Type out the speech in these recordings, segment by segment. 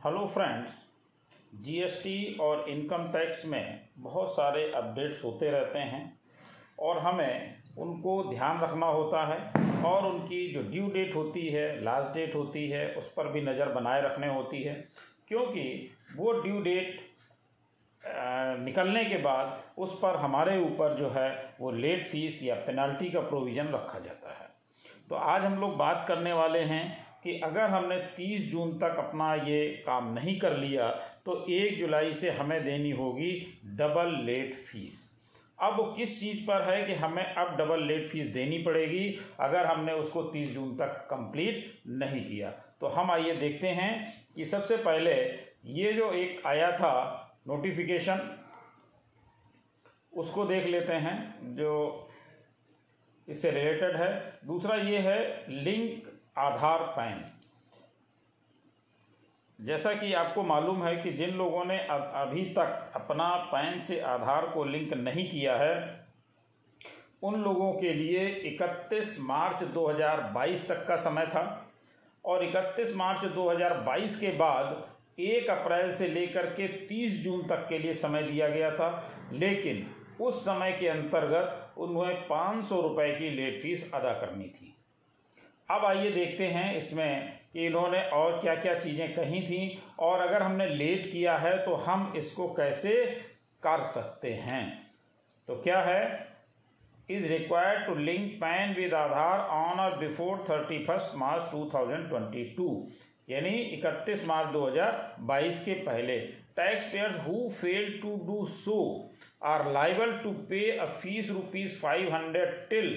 Hello friends GST और income tax में बहुत सारे अपडेट्स होते रहते हैं और हमें उनको ध्यान रखना होता है और उनकी जो ड्यू डेट होती है लास्ट डेट होती है, उस पर भी नज़र बनाए रखने होती है। क्योंकि वो ड्यू डेट निकलने के बाद उस पर हमारे ऊपर जो है वो लेट फ़ीस या पेनल्टी का प्रोविज़न रखा जाता है। तो आज हम लोग बात करने वाले हैं कि अगर हमने 30 जून तक अपना ये काम नहीं कर लिया तो 1 जुलाई से हमें देनी होगी डबल लेट फ़ीस। अब वो किस चीज़ पर है कि हमें अब डबल लेट फ़ीस देनी पड़ेगी अगर हमने उसको 30 जून तक कंप्लीट नहीं किया? तो हम आइए देखते हैं कि सबसे पहले ये जो एक आया था नोटिफिकेशन उसको देख लेते हैं जो इससे रिलेटेड है। दूसरा ये है लिंक आधार पैन। जैसा कि आपको मालूम है कि जिन लोगों ने अभी तक अपना पैन से आधार को लिंक नहीं किया है, उन लोगों के लिए 31 मार्च 2022 तक का समय था और 31 मार्च 2022 के बाद 1 अप्रैल से लेकर के 30 जून तक के लिए समय दिया गया था, लेकिन उस समय के अंतर्गत उन्हें पाँच सौ रुपये की लेट फ़ीस अदा करनी थी। अब आइए देखते हैं इसमें कि इन्होंने और क्या क्या चीज़ें कही थी और अगर हमने लेट किया है तो हम इसको कैसे कर सकते हैं। तो क्या है? Is required to link PAN with Aadhaar on or before thirty first March two thousand twenty two यानी इकतीस मार्च दो हज़ार बाईस के पहले। Tax payers who fail to do so are liable to pay a fees rupees five hundred till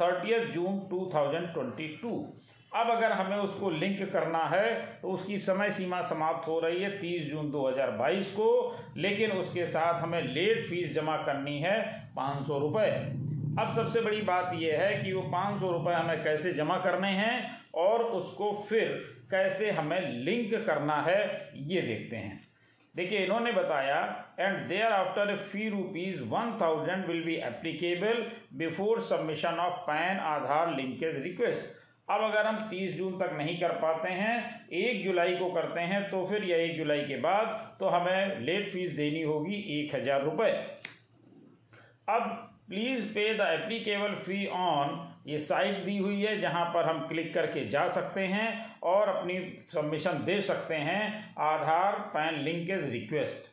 thirtieth June two thousand twenty two अब अगर हमें उसको लिंक करना है तो उसकी समय सीमा समाप्त हो रही है तीस जून 2022 को, लेकिन उसके साथ हमें लेट फ़ीस जमा करनी है पाँच सौ रुपये अब सबसे बड़ी बात यह है कि वो पाँच सौ रुपये हमें कैसे जमा करने हैं और उसको फिर कैसे हमें लिंक करना है, ये देखते हैं। देखिए, इन्होंने बताया and thereafter fee rupees one thousand will be applicable before submission of PAN Aadhaar linkage request अब अगर हम 30 जून तक नहीं कर पाते हैं, एक जुलाई को करते हैं तो फिर या एक जुलाई के बाद तो हमें लेट फ़ीस देनी होगी एक हज़ार रुपये अब please pay the applicable fee on ये साइट दी हुई है, जहाँ पर हम क्लिक करके जा सकते हैं और अपनी सबमिशन दे सकते हैं, Aadhaar, PAN linkage request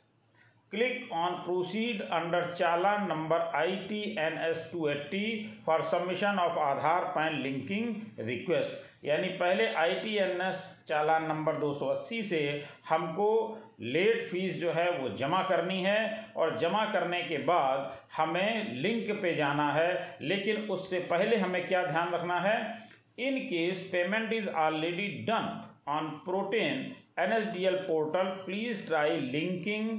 click on proceed under challan number I T N S two eighty for submission of Aadhaar, PAN linking request यानी पहले I T N S challan number 280 से हमको लेट फ़ीस जो है वो जमा करनी है और जमा करने के बाद हमें लिंक पे जाना है। लेकिन उससे पहले हमें क्या ध्यान रखना है? In case payment is already done on Protean N S D L portal please try linking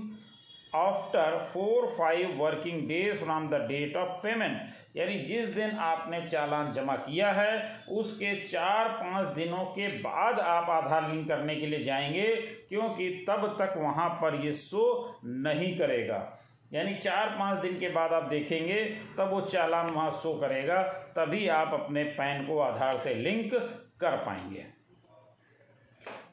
after four five working days from the date of payment यानी जिस दिन आपने चालान जमा किया है, उसके चार, पाँच दिनों के बाद आप आधार लिंक करने के लिए जाएँगे, क्योंकि तब तक वहाँ पर ये शो नहीं करेगा। यानी चार, पाँच दिन के बाद आप देखेंगे, तब वो चालान वहाँ शो करेगा, तभी आप अपने पैन को आधार से लिंक कर पाएँगे।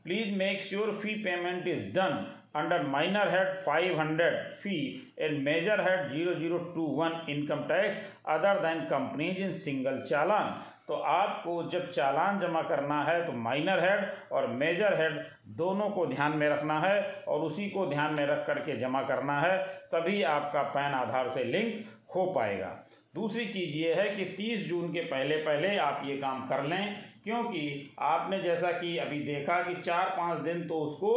Please make sure fee payment is done under minor head 500 fee and major head 0021 income tax other than companies in single challan तो आपको जब चालान जमा करना है तो माइनर हेड और मेजर हेड दोनों को ध्यान में रखना है और उसी को ध्यान में रख करके जमा करना है, तभी आपका पैन आधार से लिंक हो पाएगा। दूसरी चीज़ ये है कि 30 जून के पहले पहले आप ये काम कर लें, क्योंकि आपने जैसा कि अभी देखा कि चार पाँच दिन तो उसको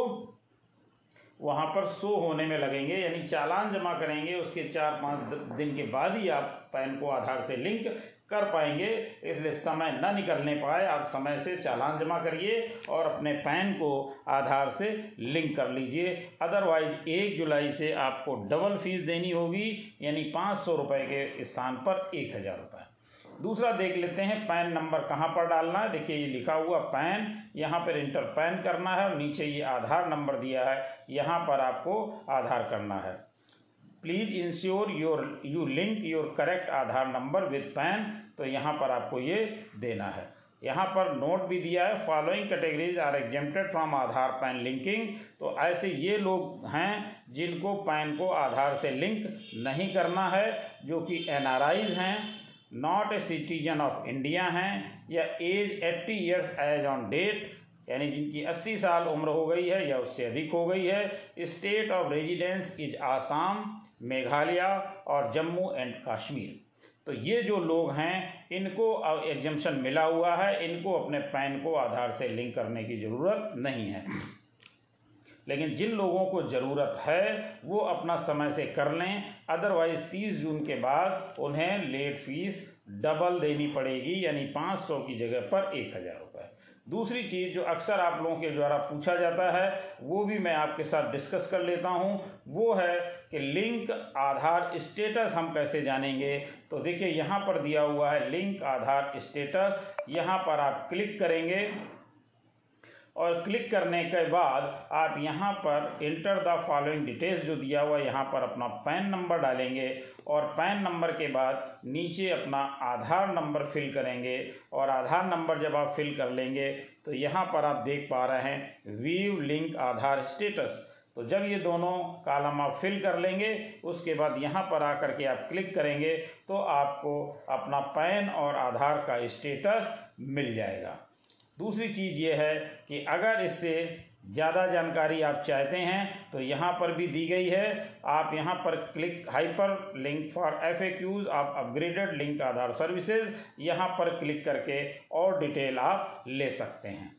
वहाँ पर शो होने में लगेंगे, यानी चालान जमा करेंगे, उसके चार पाँच दिन के बाद ही आप पैन को आधार से लिंक कर पाएँगे। इसलिए समय न निकलने पाए, आप समय से चालान जमा करिए और अपने पैन को आधार से लिंक कर लीजिए। अदरवाइज़ एक जुलाई से आपको डबल फ़ीस देनी होगी, यानी पाँच सौ रुपये के स्थान पर एक हज़ार रुपये दूसरा देख लेते हैं पैन नंबर कहाँ पर डालना है। देखिए, ये लिखा हुआ पैन, यहाँ पर इंटर पैन करना है और नीचे ये आधार नंबर दिया है। यहाँ पर आपको आधार करना है। Please ensure your you link your correct Aadhaar number with PAN तो यहाँ पर आपको ये देना है। यहाँ पर नोट भी दिया है following categories are exempted from Aadhaar PAN linking तो ऐसे ये लोग हैं जिनको पैन को आधार से लिंक नहीं करना है, जो कि एन हैं। Not a citizen of India हैं, या age eighty years age on date यानी जिनकी 80 साल उम्र हो गई है या उससे अधिक हो गई है state of residence is Assam Meghalaya और जम्मू एंड कश्मीर। तो ये जो लोग हैं, इनको एग्जामेशन मिला हुआ है, इनको अपने पैन को आधार से लिंक करने की ज़रूरत नहीं है। लेकिन जिन लोगों को ज़रूरत है, वो अपना समय से कर लें। अदरवाइज़ तीस जून के बाद उन्हें लेट फ़ीस डबल देनी पड़ेगी, यानी पाँच सौ की जगह पर एक हज़ार रुपये दूसरी चीज़ जो अक्सर आप लोगों के द्वारा पूछा जाता है, वो भी मैं आपके साथ डिस्कस कर लेता हूँ, वो है कि लिंक आधार स्टेटस हम कैसे जानेंगे? तो देखिए, यहाँ पर दिया हुआ है लिंक आधार स्टेटस यहाँ पर आप क्लिक करेंगे। और क्लिक करने के बाद आप यहाँ पर इंटर द फॉलोइंग डिटेल्स जो दिया हुआ यहाँ पर अपना पैन नंबर डालेंगे और पैन नंबर के बाद नीचे अपना आधार नंबर फिल करेंगे और आधार नंबर जब आप फिल कर लेंगे तो यहाँ पर आप देख पा रहे हैं व्यू लिंक आधार स्टेटस तो जब ये दोनों कालम आप फिल कर लेंगे, उसके बाद यहाँ पर आकर के आप क्लिक करेंगे तो आपको अपना पैन और आधार का स्टेटस मिल जाएगा। दूसरी चीज़ ये है कि अगर इससे ज़्यादा जानकारी आप चाहते हैं तो यहाँ पर भी दी गई है। आप यहाँ पर click hyperlink for F A Qs आप अपग्रेडेड लिंक आधार सर्विसेज़, यहाँ पर क्लिक करके और डिटेल आप ले सकते हैं।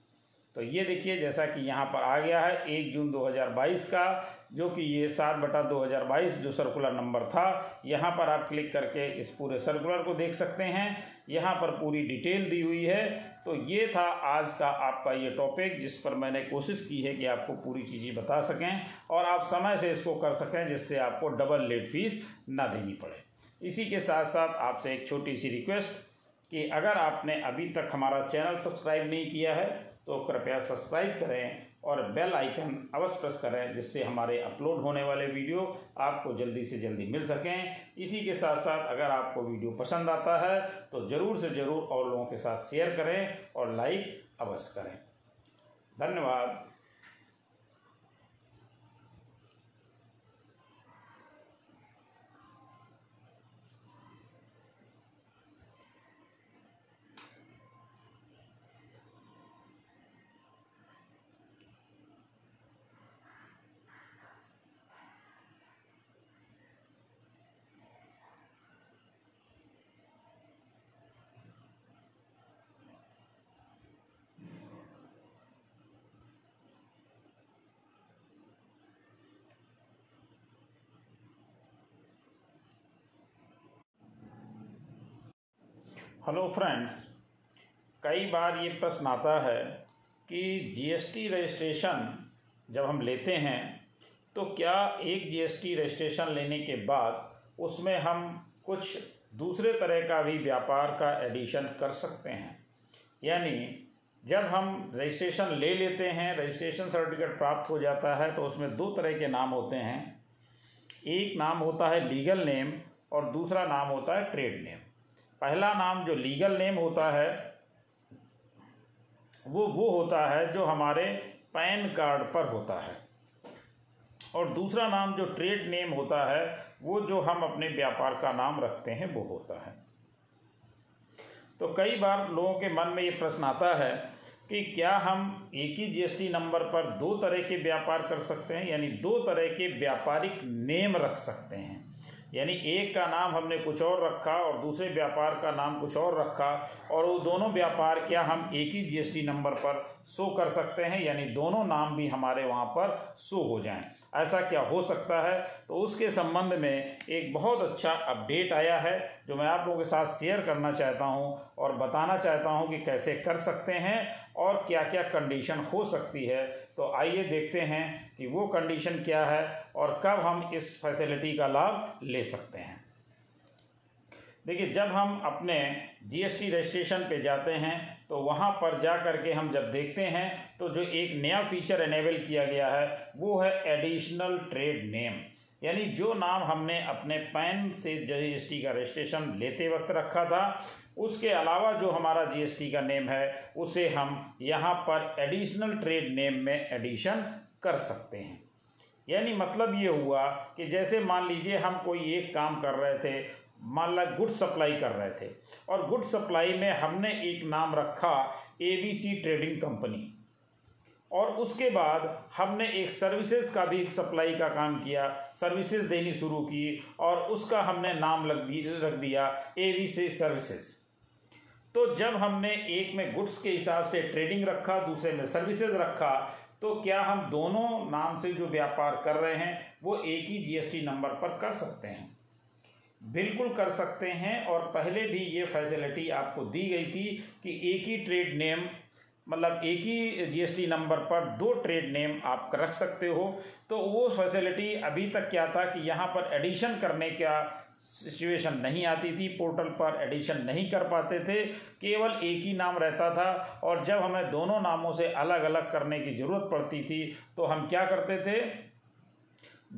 तो ये देखिए, जैसा कि यहाँ पर आ गया है, एक जून 2022 का, जो कि ये सात बटा दो हज़ार बाईस जो सर्कुलर नंबर था, यहाँ पर आप क्लिक करके इस पूरे सर्कुलर को देख सकते हैं। यहाँ पर पूरी डिटेल दी हुई है। तो ये था आज का आपका ये टॉपिक जिस पर मैंने कोशिश की है कि आपको पूरी चीज़ें बता सकें और आप समय से इसको कर सकें, जिससे आपको डबल लेट फ़ीस ना देनी पड़े। इसी के साथ साथ आपसे एक छोटी सी रिक्वेस्ट कि अगर आपने अभी तक हमारा चैनल सब्सक्राइब नहीं किया है तो कृपया सब्सक्राइब करें और बेल आइकन अवश्य प्रेस करें, जिससे हमारे अपलोड होने वाले वीडियो आपको जल्दी से जल्दी मिल सकें। इसी के साथ साथ अगर आपको वीडियो पसंद आता है तो ज़रूर से ज़रूर और लोगों के साथ शेयर करें और लाइक अवश्य करें। धन्यवाद। हेलो फ्रेंड्स कई बार ये प्रश्न आता है कि जीएसटी रजिस्ट्रेशन जब हम लेते हैं तो क्या एक जीएसटी रजिस्ट्रेशन लेने के बाद उसमें हम कुछ दूसरे तरह का भी व्यापार का एडिशन कर सकते हैं? यानी, जब हम रजिस्ट्रेशन ले लेते हैं रजिस्ट्रेशन सर्टिफिकेट प्राप्त हो जाता है तो उसमें दो तरह के नाम होते हैं। एक नाम होता है लीगल नेम और दूसरा नाम होता है ट्रेड नेम पहला नाम जो लीगल नेम होता है, वो वो होता है जो हमारे पैन कार्ड पर होता है। और दूसरा नाम जो ट्रेड नेम होता है, वो जो हम अपने व्यापार का नाम रखते हैं, वो होता है। तो कई बार लोगों के मन में ये प्रश्न आता है कि क्या हम एक ही जीएसटी नंबर पर दो तरह के व्यापार कर सकते हैं, यानी दो तरह के व्यापारिक नेम रख सकते हैं? यानी एक का नाम हमने कुछ और रखा और दूसरे व्यापार का नाम कुछ और रखा और वो दोनों व्यापार क्या हम एक ही जीएसटी नंबर पर शो कर सकते हैं, यानी दोनों नाम भी हमारे वहाँ पर शो हो जाएँ। ऐसा क्या हो सकता है? तो उसके संबंध में एक बहुत अच्छा अपडेट आया है जो मैं आप लोगों के साथ शेयर करना चाहता हूँ और बताना चाहता हूँ कि कैसे कर सकते हैं। और क्या क्या कंडीशन हो सकती है तो आइए देखते हैं कि वो कंडीशन क्या है और कब हम इस फैसिलिटी का लाभ ले सकते हैं। देखिए, जब हम अपने जीएसटी रजिस्ट्रेशन पे जाते हैं तो वहाँ पर जा कर के हम जब देखते हैं तो जो एक नया फीचर एनेबल किया गया है, वो है एडिशनल ट्रेड नेम यानी जो नाम हमने अपने पैन से जीएसटी का रजिस्ट्रेशन लेते वक्त रखा था, उसके अलावा जो हमारा जीएसटी का नेम है, उसे हम यहाँ पर एडिशनल ट्रेड नेम में एडिशन कर सकते हैं। यानी मतलब ये हुआ कि जैसे मान लीजिए हम कोई एक काम कर रहे थे, मान ला गुड सप्लाई कर रहे थे, और गुड सप्लाई में हमने एक नाम रखा A B C trading company और उसके बाद हमने एक सर्विसेज़ का भी सप्लाई का काम किया सर्विसेज़ देनी शुरू की और उसका हमने नाम लग दी, रख दिया ए बी सी सर्विसेज़ तो जब हमने एक में गुड्स के हिसाब से ट्रेडिंग रखा, दूसरे में सर्विसेज़ रखा तो क्या हम दोनों नाम से जो व्यापार कर रहे हैं, वो एक ही जीएसटी नंबर पर कर सकते हैं? बिल्कुल कर सकते हैं और पहले भी ये फैसिलिटी आपको दी गई थी कि एक ही ट्रेड नेम मतलब एक ही जीएसटी नंबर पर दो ट्रेड नेम आप रख सकते हो। तो वो फैसिलिटी अभी तक क्या था कि यहाँ पर एडिशन करने का सिचुएशन नहीं आती थी पोर्टल पर एडिशन नहीं कर पाते थे। केवल एक ही नाम रहता था और जब हमें दोनों नामों से अलग अलग करने की ज़रूरत पड़ती थी तो हम क्या करते थे?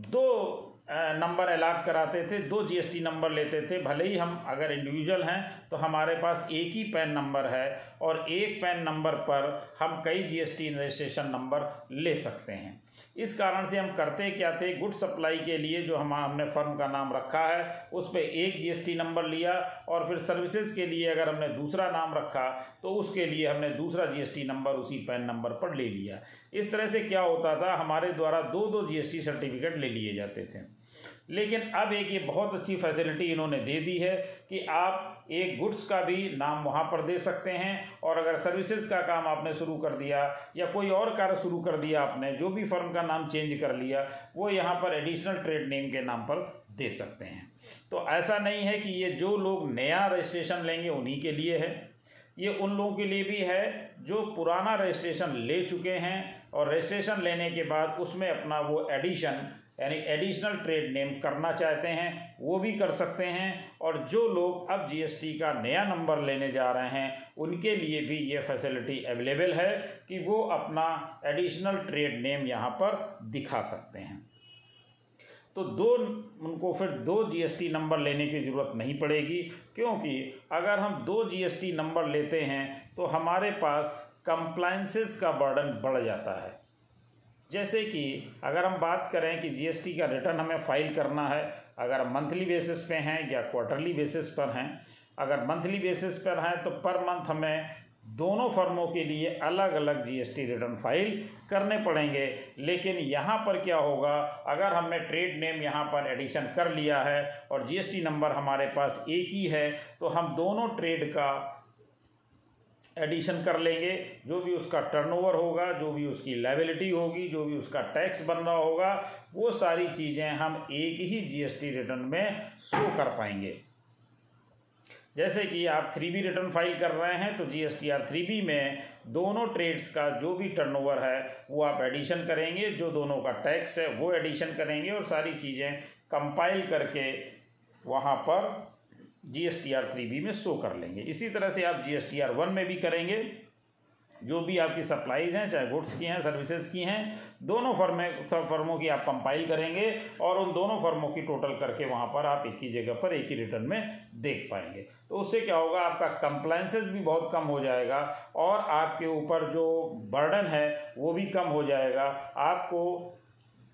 दो नंबर अलाट कराते थे, दो जीएसटी नंबर लेते थे। भले ही हम अगर इंडिविजुअल हैं तो हमारे पास एक ही पैन नंबर है और एक पैन नंबर पर हम कई जीएसटी रजिस्ट्रेशन नंबर ले सकते हैं। इस कारण से हम करते क्या थे? गुड सप्लाई के लिए जो हम, हमने फर्म का नाम रखा है, उस पर एक जीएसटी नंबर लिया और फिर सर्विसेज़ के लिए अगर हमने दूसरा नाम रखा तो उसके लिए हमने दूसरा जीएसटी नंबर उसी पैन नंबर पर ले लिया। इस तरह से क्या होता था? हमारे द्वारा दो दो जीएसटी सर्टिफिकेट ले लिए जाते थे। लेकिन अब एक ये बहुत अच्छी फैसिलिटी इन्होंने दे दी है कि आप एक गुड्स का भी नाम वहाँ पर दे सकते हैं और अगर सर्विसेज़ का काम आपने शुरू कर दिया या कोई और कार्य शुरू कर दिया आपने, जो भी फर्म का नाम चेंज कर लिया, वो यहाँ पर एडिशनल ट्रेड नेम के नाम पर दे सकते हैं। तो ऐसा नहीं है कि ये जो लोग नया रजिस्ट्रेशन लेंगे उन्हीं के लिए है। ये उन लोगों के लिए भी है जो पुराना रजिस्ट्रेशन ले चुके हैं और रजिस्ट्रेशन लेने के बाद उसमें अपना वो एडिशन यानी एडिशनल ट्रेड नेम करना चाहते हैं, वो भी कर सकते हैं। और जो लोग अब जीएसटी का नया नंबर लेने जा रहे हैं, उनके लिए भी ये फैसिलिटी अवेलेबल है कि वो अपना एडिशनल ट्रेड नेम यहाँ पर दिखा सकते हैं। तो दो, उनको फिर दो जीएसटी नंबर लेने की ज़रूरत नहीं पड़ेगी, क्योंकि अगर हम दो जीएसटी नंबर लेते हैं तो हमारे पास कंप्लाइंसेस का बर्डन बढ़ जाता है। जैसे कि अगर हम बात करें कि जीएसटी का रिटर्न हमें फ़ाइल करना है, अगर मंथली बेसिस पे हैं या क्वार्टरली बेसिस पर हैं, अगर मंथली बेसिस पर हैं तो पर मंथ हमें दोनों फर्मों के लिए अलग अलग जीएसटी रिटर्न फ़ाइल करने पड़ेंगे। लेकिन यहाँ पर क्या होगा, अगर हमने ट्रेड नेम यहाँ पर एडिशन कर लिया है और जीएसटी नंबर हमारे पास एक ही है तो हम दोनों ट्रेड का एडिशन कर लेंगे। जो भी उसका टर्नओवर होगा, जो भी उसकी लाइबिलिटी होगी, जो भी उसका टैक्स बन रहा होगा, वो सारी चीज़ें हम एक ही जीएसटी रिटर्न में शो कर पाएँगे। जैसे कि आप थ्री बी रिटर्न फ़ाइल कर रहे हैं तो G S T R three B में दोनों ट्रेड्स का जो भी टर्नओवर है, वो आप एडिशन करेंगे। जो दोनों का टैक्स है, वो एडिशन करेंगे और सारी चीज़ें कंपाइल करके वहाँ पर G S T R three B में शो कर लेंगे। इसी तरह से आप G S T R one में भी करेंगे। जो भी आपकी सप्लाईज हैं, चाहे गुड्स की हैं सर्विसेज़ की हैं, दोनों फर्में, सब फर्मों की आप कंपाइल करेंगे और उन दोनों फर्मों की टोटल करके वहाँ पर आप एक ही जगह पर एक ही रिटर्न में देख पाएँगे। तो उससे क्या होगा, आपका कंप्लाइंसेज भी बहुत कम हो जाएगा और आपके ऊपर जो बर्डन है, वो भी कम हो जाएगा। आपको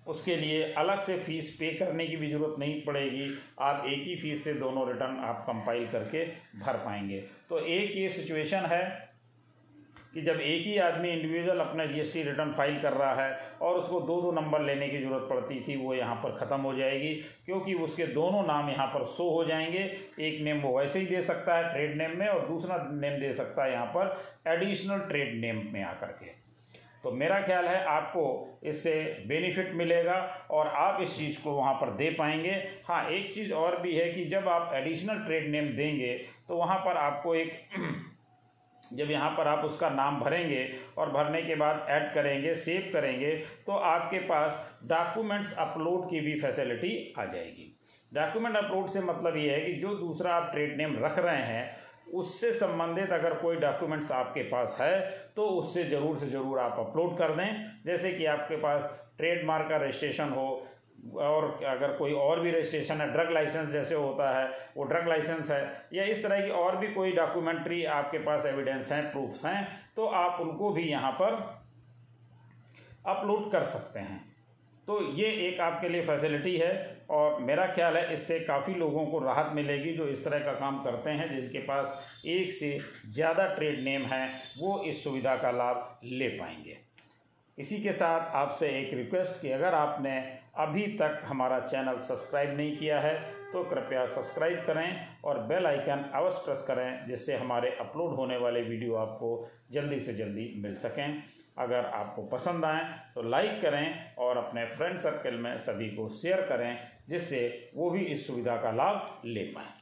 उसके लिए अलग से फ़ीस पे करने की भी ज़रूरत नहीं पड़ेगी। आप एक ही फ़ीस से दोनों रिटर्न आप कंपाइल करके भर पाएँगे। तो एक ये सिचुएशन है कि जब एक ही आदमी इंडिविजुअल अपना जीएसटी रिटर्न फ़ाइल कर रहा है और उसको दो दो नंबर लेने की ज़रूरत पड़ती थी, वो यहाँ पर ख़त्म हो जाएगी क्योंकि उसके दोनों नाम यहाँ पर शो हो जाएँगे। एक नेम वो वैसे ही दे सकता है ट्रेड नेम में और दूसरा नेम दे सकता है यहाँ पर एडिशनल ट्रेड नेम में आकर के। तो मेरा ख्याल है आपको इससे बेनिफिट मिलेगा और आप इस चीज़ को वहाँ पर दे पाएँगे। हाँ एक चीज़ और भी है कि जब आप एडिशनल ट्रेड नेम देंगे तो वहाँ पर आपको एक जब यहाँ पर आप उसका नाम भरेंगे और भरने के बाद ऐड करेंगे सेव करेंगे तो आपके पास डॉक्यूमेंट्स अपलोड की भी फैसिलिटी आ जाएगी। डॉक्यूमेंट अपलोड से मतलब ये है कि जो दूसरा आप ट्रेड नेम रख रहे हैं उससे संबंधित अगर कोई डॉक्यूमेंट्स आपके पास है तो उससे ज़रूर से ज़रूर आप अपलोड कर दें। जैसे कि आपके पास ट्रेडमार्क का रजिस्ट्रेशन हो, और अगर कोई और भी रजिस्ट्रेशन है ड्रग लाइसेंस जैसे होता है, वो ड्रग लाइसेंस है, या इस तरह की और भी कोई डॉक्यूमेंट्री आपके पास एविडेंस हैं प्रूफ्स हैं तो आप उनको भी यहाँ पर अपलोड कर सकते हैं। तो ये एक आपके लिए फैसिलिटी है। और मेरा ख्याल है इससे काफ़ी लोगों को राहत मिलेगी जो इस तरह का काम करते हैं, जिनके पास एक से ज़्यादा ट्रेड नेम है, वो इस सुविधा का लाभ ले पाएँगे। इसी के साथ आपसे एक रिक्वेस्ट कि अगर आपने अभी तक हमारा चैनल सब्सक्राइब नहीं किया है तो कृपया सब्सक्राइब करें और बेल आइकन अवश्य प्रेस करें, जिससे हमारे अपलोड होने वाले वीडियो आपको जल्दी से जल्दी मिल सकें। अगर आपको पसंद आए तो लाइक करें और अपने फ्रेंड सर्कल में सभी को शेयर करें, जिससे वो भी इस सुविधा का लाभ ले पाएँ।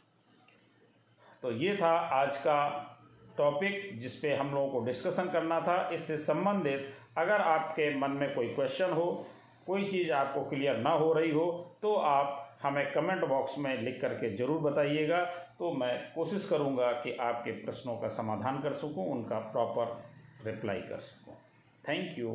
तो ये था आज का टॉपिक जिस पे हम लोगों को डिस्कशन करना था। इससे संबंधित अगर आपके मन में कोई क्वेश्चन हो, कोई चीज़ आपको क्लियर ना हो रही हो तो आप हमें कमेंट बॉक्स में लिख करके ज़रूर बताइएगा। तो मैं कोशिश करूँगा कि आपके प्रश्नों का समाधान कर सकूँ, उनका प्रॉपर रिप्लाई कर सकूँ। Thank you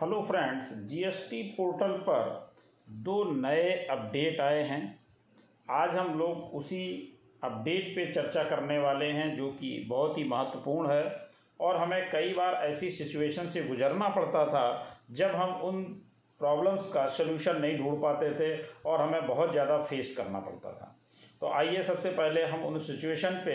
hello friends GST portal पर दो नए अपडेट आए हैं। आज हम लोग उसी अपडेट पे चर्चा करने वाले हैं, जो कि बहुत ही महत्वपूर्ण है। और हमें कई बार ऐसी सिचुएशन से गुजरना पड़ता था, जब हम उन प्रॉब्लम्स का सलूशन नहीं ढूंढ पाते थे और हमें बहुत ज़्यादा फेस करना पड़ता था। तो आइए सबसे पहले हम उन सिचुएशन पे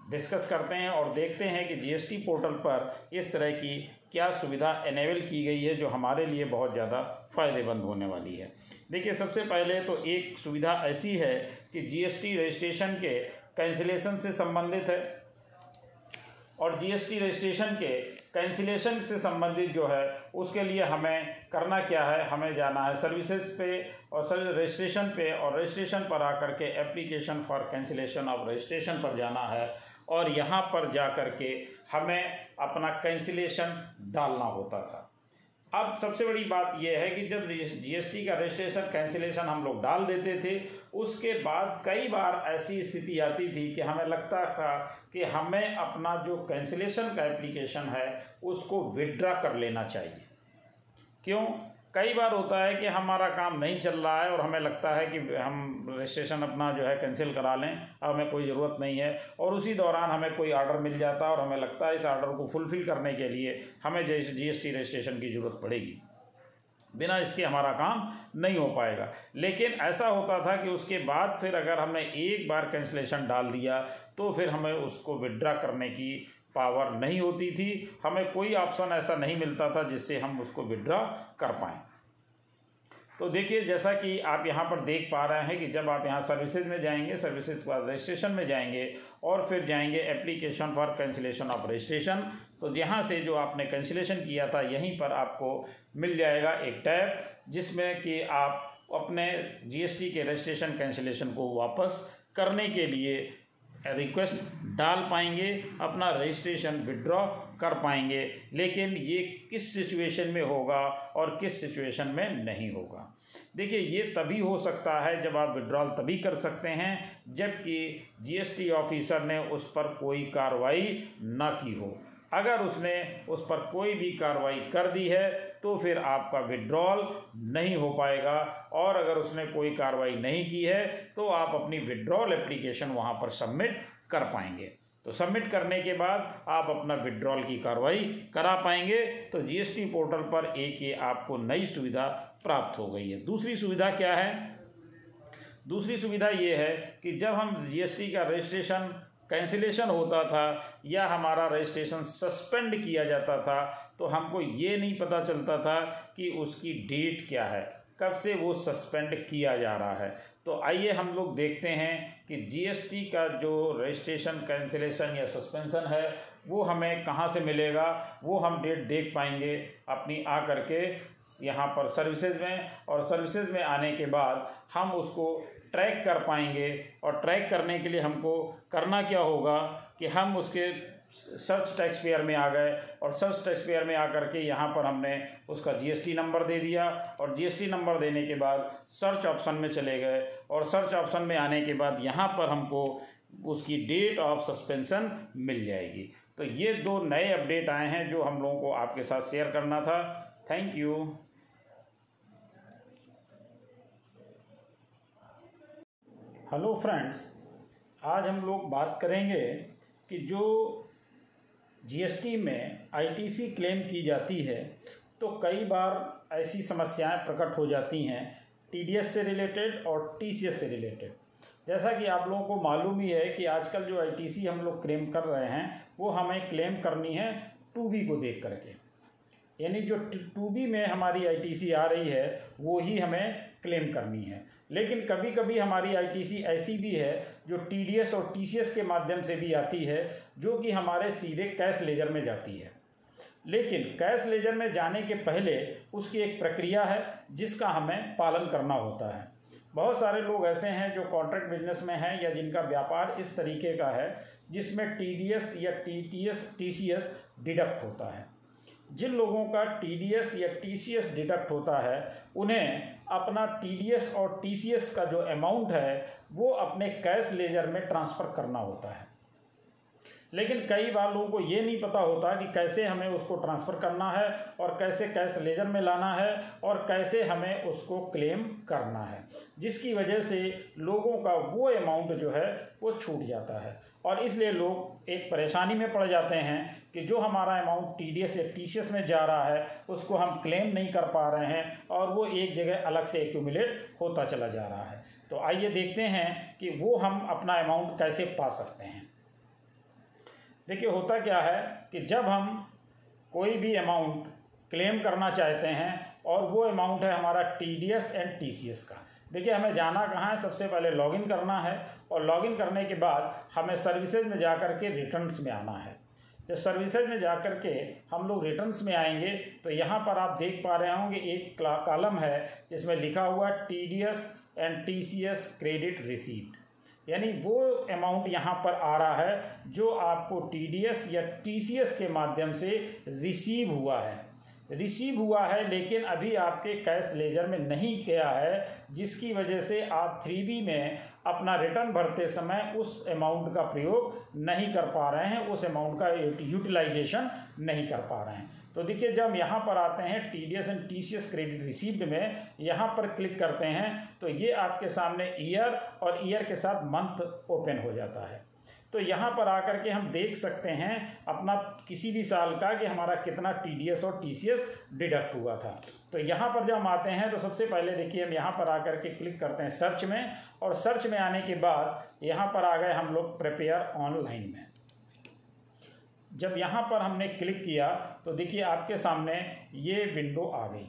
डिस्कस करते हैं और देखते हैं कि जीएसटी पोर्टल पर इस तरह की क्या सुविधा एनेबल की गई है, जो हमारे लिए बहुत ज़्यादा फ़ायदेमंद होने वाली है। देखिए, सबसे पहले तो एक सुविधा ऐसी है कि जीएसटी रजिस्ट्रेशन के कैंसिलेशन से संबंधित है। और जीएसटी रजिस्ट्रेशन के कैंसिलेशन से संबंधित जो है, उसके लिए हमें करना क्या है? हमें जाना है सर्विसेज़ पे और सर रजिस्ट्रेशन पे और रजिस्ट्रेशन पर आकर के application for cancellation of registration पर जाना है। और यहाँ पर जा कर के हमें अपना कैंसिलेशन डालना होता था। अब सबसे बड़ी बात यह है कि जब जीएसटी का रजिस्ट्रेशन कैंसिलेशन हम लोग डाल देते थे, उसके बाद कई बार ऐसी स्थिति आती थी कि हमें लगता था कि हमें अपना जो कैंसिलेशन का एप्लीकेशन है, उसको विड्रा कर लेना चाहिए। क्यों? कई बार होता है कि हमारा काम नहीं चल रहा है और हमें लगता है कि हम रजिस्ट्रेशन अपना जो है कैंसिल करा लें, अब हमें कोई ज़रूरत नहीं है। और उसी दौरान हमें कोई आर्डर मिल जाता है और हमें लगता है इस आर्डर को फुलफ़िल करने के लिए हमें जैसे जीएसटी रजिस्ट्रेशन की ज़रूरत पड़ेगी। बिना इसके हमारा काम नहीं हो पाएगा। लेकिन ऐसा होता था कि उसके बाद फिर अगर हमने एक बार कैंसिलेशन डाल दिया तो फिर हमें उसको विड्रा करने की पावर नहीं होती थी, हमें कोई ऑप्शन ऐसा नहीं मिलता था जिससे हम उसको विड्रा कर पाएँ। तो देखिए, जैसा कि आप यहाँ पर देख पा रहे हैं कि जब आप यहाँ सर्विसेज़ में जाएँगे सर्विसेज़ के बाद रजिस्ट्रेशन में जाएँगे और फिर जाएँगे application for cancellation of registration तो यहाँ से जो आपने कैंसिलेशन किया था, यहीं पर आपको मिल जाएगा एक टैब जिसमें कि आप अपने जीएसटी के रजिस्ट्रेशन कैंसिलेशन को वापस करने के लिए रिक्वेस्ट डाल पाएँगे, अपना रजिस्ट्रेशन विड्रॉ कर पाएँगे। लेकिन ये किस सिचुएशन में होगा और किस सिचुएशन में नहीं होगा? देखिए, ये तभी हो सकता है जब आप विड्रॉल तभी कर सकते हैं, जबकि जीएसटी ऑफिसर ने उस पर कोई कार्रवाई ना की हो। अगर उसने उस पर कोई भी कार्रवाई कर दी है तो फिर आपका विड्रॉल नहीं हो पाएगा। और अगर उसने कोई कार्रवाई नहीं की है तो आप अपनी विड्रॉल एप्लीकेशन वहाँ पर सबमिट कर पाएँगे। तो सबमिट करने के बाद आप अपना विड्रॉल की कार्रवाई करा पाएँगे। तो जीएसटी पोर्टल पर एक ये आपको नई सुविधा प्राप्त हो गई है। दूसरी सुविधा क्या है? दूसरी सुविधा ये है कि जब हम जीएसटी का रजिस्ट्रेशन कैंसिलेशन होता था या हमारा रजिस्ट्रेशन सस्पेंड किया जाता था तो हमको ये नहीं पता चलता था कि उसकी डेट क्या है, कब से वो सस्पेंड किया जा रहा है। तो आइए हम लोग देखते हैं कि जीएसटी का जो रजिस्ट्रेशन, कैंसिलेशन या सस्पेंशन है, वो हमें कहाँ से मिलेगा, वो हम डेट देख पाएँगे अपनी आ करके यहाँ पर सर्विसेज़ में और सर्विसेज़ में आने के बाद हम उसको ट्रैक कर पाएँगे और ट्रैक करने के लिए हमको करना क्या होगा कि हम उसके सर्च टैक्स पेयर में आ गए और सर्च टैक्स पेयर में आकर के यहाँ पर हमने उसका जीएसटी नंबर दे दिया और जीएसटी नंबर देने के बाद सर्च ऑप्शन में चले गए और सर्च ऑप्शन में आने के बाद यहाँ पर हमको उसकी डेट ऑफ़ सस्पेंशन मिल जाएगी। तो ये दो नए अपडेट आए हैं जो हम लोगों को आपके साथ शेयर करना था। थैंक यू हेलो फ्रेंड्स आज हम लोग बात करेंगे कि जो जीएसटी में आईटीसी क्लेम की जाती है तो कई बार ऐसी समस्याएँ प्रकट हो जाती हैं टीडीएस से रिलेटेड और टीसीएस से रिलेटेड जैसा कि आप लोगों को मालूम ही है कि आजकल जो आईटीसी हम लोग क्लेम कर रहे हैं, वो हमें क्लेम करनी है टू बी को देख करके। यानी जो टू बी में हमारी आईटीसी आ रही है, वो ही हमें क्लेम करनी है। लेकिन कभी कभी हमारी आईटीसी ऐसी भी है, जो टीडीएस और टीसीएस के माध्यम से भी आती है, जो कि हमारे सीधे कैश लेजर में जाती है। लेकिन कैश लेजर में जाने के पहले उसकी एक प्रक्रिया है, जिसका हमें पालन करना होता है। बहुत सारे लोग ऐसे हैं जो कॉन्ट्रैक्ट बिज़नेस में हैं या जिनका व्यापार इस तरीके का है, जिसमें टीडीएस या टीटीएस टीसीएस डिडक्ट होता है। जिन लोगों का टीडीएस या टीसीएस डिडक्ट होता है, उन्हें अपना टीडीएस और टीसीएस का जो अमाउंट है, वो अपने कैश लेजर में ट्रांसफ़र करना होता है। लेकिन कई बार लोगों को ये नहीं पता होता कि कैसे हमें उसको ट्रांसफ़र करना है और कैसे कैश लेजर में लाना है और कैसे हमें उसको क्लेम करना है। जिसकी वजह से लोगों का वो अमाउंट जो है, वो छूट जाता है। और इसलिए लोग एक परेशानी में पड़ जाते हैं कि जो हमारा अमाउंट टी डी एस या टी सी एस में जा रहा है, उसको हम क्लेम नहीं कर पा रहे हैं और वो एक जगह अलग से एक्यूमुलेट होता चला जा रहा है। तो आइए देखते हैं कि वो हम अपना अमाउंट कैसे पा सकते हैं। देखिए, होता क्या है कि जब हम कोई भी अमाउंट क्लेम करना चाहते हैं और वो अमाउंट है हमारा T D S and T C S का। देखिए, हमें जाना कहाँ है? सबसे पहले लॉगिन करना है और लॉगिन करने के बाद हमें सर्विसेज़ में जा कर के रिटर्न्स में आना है। जब सर्विसेज़ में जा कर के हम लोग रिटर्न्स में आएँगे तो यहाँ पर आप देख पा रहे होंगे, एक कॉलम है जिसमें लिखा हुआ T D S and T C S credit receipt यानी वो अमाउंट यहाँ पर आ रहा है जो आपको टी डी एस या टी सी एस के माध्यम से रिसीव हुआ है। रिसीव हुआ है, लेकिन अभी आपके कैश लेजर में नहीं गया है, जिसकी वजह से आप थ्री बी में अपना रिटर्न भरते समय उस अमाउंट का प्रयोग नहीं कर पा रहे हैं, उस अमाउंट का यूटिलाइजेशन नहीं कर पा रहे हैं। तो देखिए, जब हम यहाँ पर आते हैं T D S and T C S credit received में, यहाँ पर क्लिक करते हैं तो ये आपके सामने ईयर और ईयर के साथ मंथ ओपन हो जाता है। तो यहाँ पर आकर के हम देख सकते हैं अपना किसी भी साल का कि हमारा कितना टी डी एस और टी सी एस डिडक्ट हुआ था। तो यहाँ पर जब हम आते हैं तो सबसे पहले देखिए, हम यहाँ पर आकर के क्लिक करते हैं सर्च में और सर्च में आने के बाद यहाँ पर आ गए हम लोग प्रिपेयर ऑनलाइन में। जब यहाँ पर हमने क्लिक किया तो देखिए आपके सामने ये विंडो आ गई।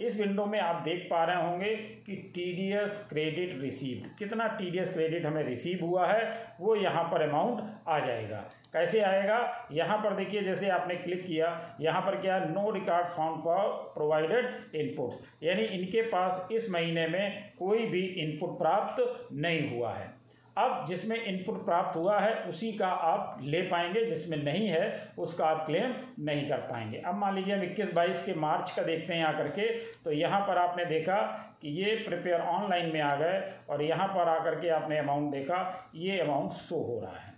इस विंडो में आप देख पा रहे होंगे कि T D S credit received कितना टी डी एस क्रेडिट हमें रिसीव हुआ है, वो यहाँ पर अमाउंट आ जाएगा। कैसे आएगा? यहाँ पर देखिए, जैसे आपने क्लिक किया, यहाँ पर क्या no record found for provided inputs यानी इनके पास इस महीने में कोई भी इनपुट प्राप्त नहीं हुआ है। अब जिसमें इनपुट प्राप्त हुआ है, उसी का आप ले पाएँगे, जिसमें नहीं है, उसका आप क्लेम नहीं कर पाएँगे। अब मान लीजिए हम इक्कीस बाईस के मार्च का देखते हैं आकर के तो यहाँ पर आपने देखा कि ये प्रिपेयर ऑनलाइन में आ गए और यहाँ पर आकर के आपने अमाउंट देखा, ये अमाउंट शो हो रहा है।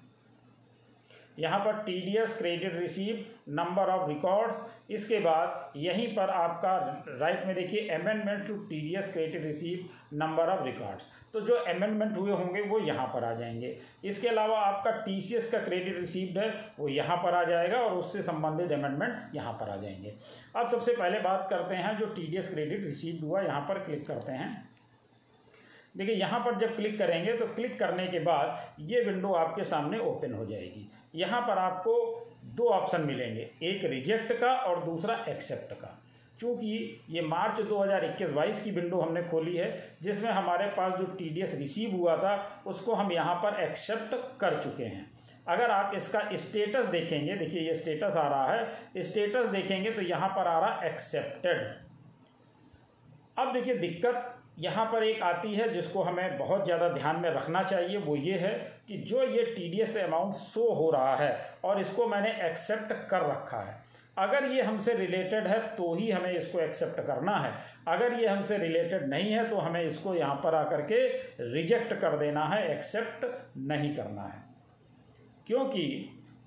यहाँ पर T D S credit receive number of records इसके बाद यहीं पर आपका राइट में देखिए amendment to T D S credit receive number of records तो जो अमेंडमेंट हुए होंगे, वो यहाँ पर आ जाएँगे। इसके अलावा आपका टी सी एस का क्रेडिट रिसीव्ड है, वो यहाँ पर आ जाएगा और उससे संबंधित अमेंडमेंट्स यहाँ पर आ जाएँगे। अब सबसे पहले बात करते हैं, जो T D S credit received हुआ, यहाँ पर क्लिक करते हैं। देखिए, यहाँ पर जब क्लिक करेंगे तो क्लिक करने के बाद ये विंडो आपके सामने ओपन हो जाएगी। यहाँ पर आपको दो ऑप्शन मिलेंगे, एक रिजेक्ट का और दूसरा एक्सेप्ट का। चूँकि ये मार्च 2021-22 की विंडो हमने खोली है, जिसमें हमारे पास जो टीडीएस रिसीव हुआ था, उसको हम यहाँ पर एक्सेप्ट कर चुके हैं। अगर आप इसका स्टेटस देखेंगे, देखिए ये स्टेटस आ रहा है स्टेटस देखेंगे तो यहाँ पर आ रहा एक्सेप्टेड अब देखिए दिक्कत यहाँ पर एक आती है जिसको हमें बहुत ज़्यादा ध्यान में रखना चाहिए, वो ये है कि जो ये T D S amount show हो रहा है और इसको मैंने एक्सेप्ट कर रखा है। अगर ये हमसे रिलेटेड है तो ही हमें इसको एक्सेप्ट करना है। अगर ये हमसे रिलेटेड नहीं है तो हमें इसको यहाँ पर आकर के रिजेक्ट कर देना है एक्सेप्ट नहीं करना है। क्योंकि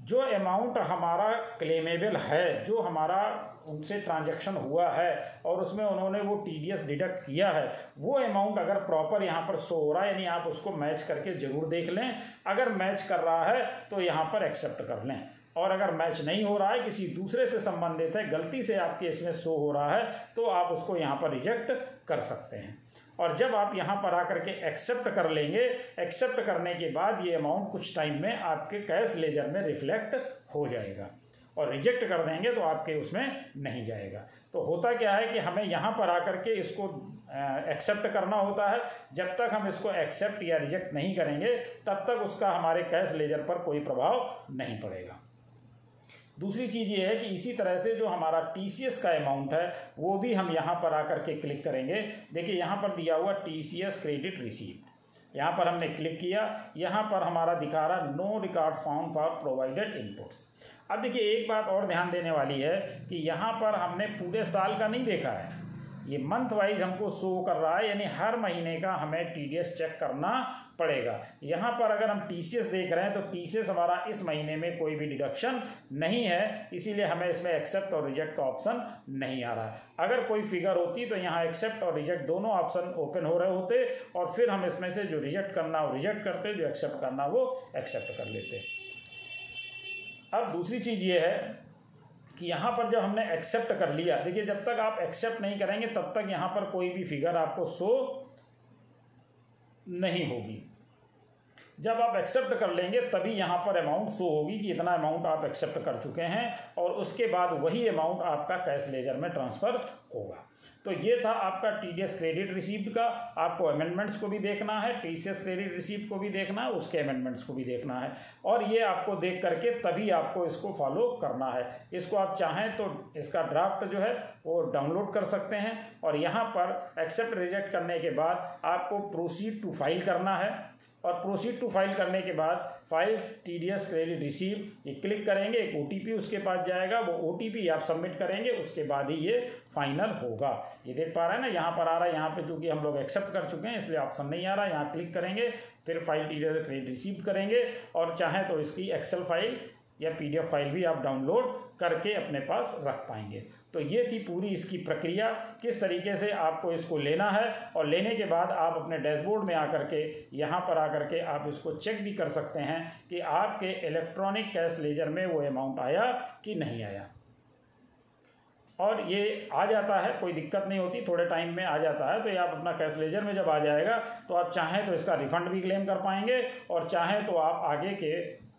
जो अमाउंट हमारा क्लेमेबल है, जो हमारा उनसे ट्रांजैक्शन हुआ है, और उसमें उन्होंने वो टी डी एस डिडक्ट किया है, वो अमाउंट अगर प्रॉपर यहाँ पर शो हो रहा है, यानी आप उसको मैच करके ज़रूर देख लें। अगर मैच कर रहा है तो यहाँ पर एक्सेप्ट कर लें। और अगर मैच नहीं हो रहा है, किसी दूसरे से संबंधित है, गलती से आपके इसमें शो हो रहा है तो आप उसको यहाँ पर रिजेक्ट कर सकते हैं। और जब आप यहाँ पर आकर के एक्सेप्ट कर लेंगे एक्सेप्ट करने के बाद ये अमाउंट कुछ टाइम में आपके कैश लेजर में रिफ्लेक्ट हो जाएगा। और रिजेक्ट कर देंगे तो आपके उसमें नहीं जाएगा। तो होता क्या है कि हमें यहाँ पर आकर के इसको एक्सेप्ट करना होता है। जब तक हम इसको एक्सेप्ट या रिजेक्ट नहीं करेंगे, तब तक उसका हमारे कैश लेजर पर कोई प्रभाव नहीं पड़ेगा। दूसरी चीज़ ये है कि इसी तरह से जो हमारा टीसीएस का अमाउंट है, वो भी हम यहाँ पर आकर के क्लिक करेंगे। देखिए, यहाँ पर दिया हुआ टीसीएस क्रेडिट रिसीव यहाँ पर हमने क्लिक किया। यहाँ पर हमारा दिखा रहा no record form for provided inputs अब देखिए, एक बात और ध्यान देने वाली है कि यहाँ पर हमने पूरे साल का नहीं देखा है। ये मंथ वाइज हमको शो कर रहा है, यानी हर महीने का हमें टीडीएस चेक करना पड़ेगा। यहाँ पर अगर हम टीसीएस देख रहे हैं तो टीसीएस हमारा इस महीने में कोई भी डिडक्शन नहीं है, इसीलिए हमें इसमें एक्सेप्ट और रिजेक्ट का ऑप्शन नहीं आ रहा है। अगर कोई फिगर होती तो यहाँ एक्सेप्ट और रिजेक्ट दोनों ऑप्शन ओपन हो रहे होते, और फिर हम इसमें से जो रिजेक्ट करना वो रिजेक्ट करते, जो एक्सेप्ट करना, वो एक्सेप्ट कर लेते। अब दूसरी चीज़ ये है कि यहाँ पर जब हमने एक्सेप्ट कर लिया, देखिए जब तक आप एक्सेप्ट नहीं करेंगे, तब तक यहाँ पर कोई भी फिगर आपको शो नहीं होगी। जब आप एक्सेप्ट कर लेंगे, तभी यहाँ पर अमाउंट शो होगी कि इतना अमाउंट आप एक्सेप्ट कर चुके हैं और उसके बाद वही अमाउंट आपका कैश लेजर में ट्रांसफ़र होगा। तो ये था आपका T D S credit receipt का। आपको अमेंडमेंट्स को भी देखना है T C S credit receipt को भी देखना है, उसके अमेंडमेंट्स को भी देखना है। और ये आपको देख करके तभी आपको इसको फॉलो करना है। इसको आप चाहें तो इसका ड्राफ्ट जो है, वो डाउनलोड कर सकते हैं। और यहाँ पर एक्सेप्ट रिजेक्ट करने के बाद आपको प्रोसीड टू फ़ाइल करना है। और प्रोसीड टू फ़ाइल करने के बाद file T D S credit receive ये क्लिक करेंगे, एक ओटीपी उसके पास जाएगा, वो ओटीपी आप सबमिट करेंगे, उसके बाद ही ये फाइनल होगा। ये देख पा रहे हैं ना, यहाँ पर आ रहा है, यहाँ पे चूँकि हम लोग एक्सेप्ट कर चुके हैं, इसलिए ऑप्शन नहीं आ रहा, यहाँ क्लिक करेंगे, फिर file T D S credit receive करेंगे, और चाहें तो इसकी एक्सेल फ़ाइल या पीडीएफ फ़ाइल भी आप डाउनलोड करके अपने पास रख पाएँगे। तो ये थी पूरी इसकी प्रक्रिया, किस तरीके से आपको इसको लेना है और लेने के बाद आप अपने डैशबोर्ड में आकर के, यहाँ पर आकर के आप इसको चेक भी कर सकते हैं कि आपके इलेक्ट्रॉनिक कैश लेजर में वो अमाउंट आया कि नहीं आया। और ये आ जाता है, कोई दिक्कत नहीं होती, थोड़े टाइम में आ जाता है तो ये आप अपना कैश लेजर में जब आ जाएगा तो आप चाहें तो इसका रिफंड भी क्लेम कर पाएँगे और चाहें तो आप आगे के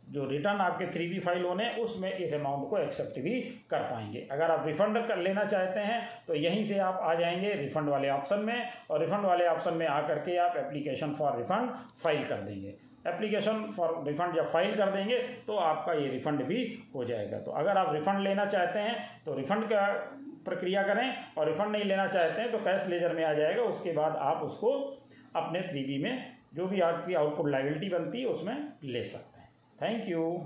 जो रिटर्न आपके थ्री बी फ़ाइल होने, उसमें इस अमाउंट को एक्सेप्ट भी कर पाएँगे। अगर आप रिफंड कर लेना चाहते हैं तो यहीं से आप आ जाएँगे रिफंड वाले ऑप्शन में, और रिफंड वाले ऑप्शन में आकर के आप एप्लीकेशन फॉर रिफंड फ़ाइल कर देंगे। एप्लीकेशन फॉर रिफंड जब फ़ाइल कर देंगे तो आपका ये रिफंड भी हो जाएगा। तो अगर आप रिफंड लेना चाहते हैं तो रिफंड का प्रक्रिया करें, और रिफंड नहीं लेना चाहते हैं तो कैश लेजर में आ जाएगा। उसके बाद आप उसको अपने थ्री में, जो भी आपकी आउटपुट लाइबिलिटी बनती है, उसमें ले सकते हैं। Thank you.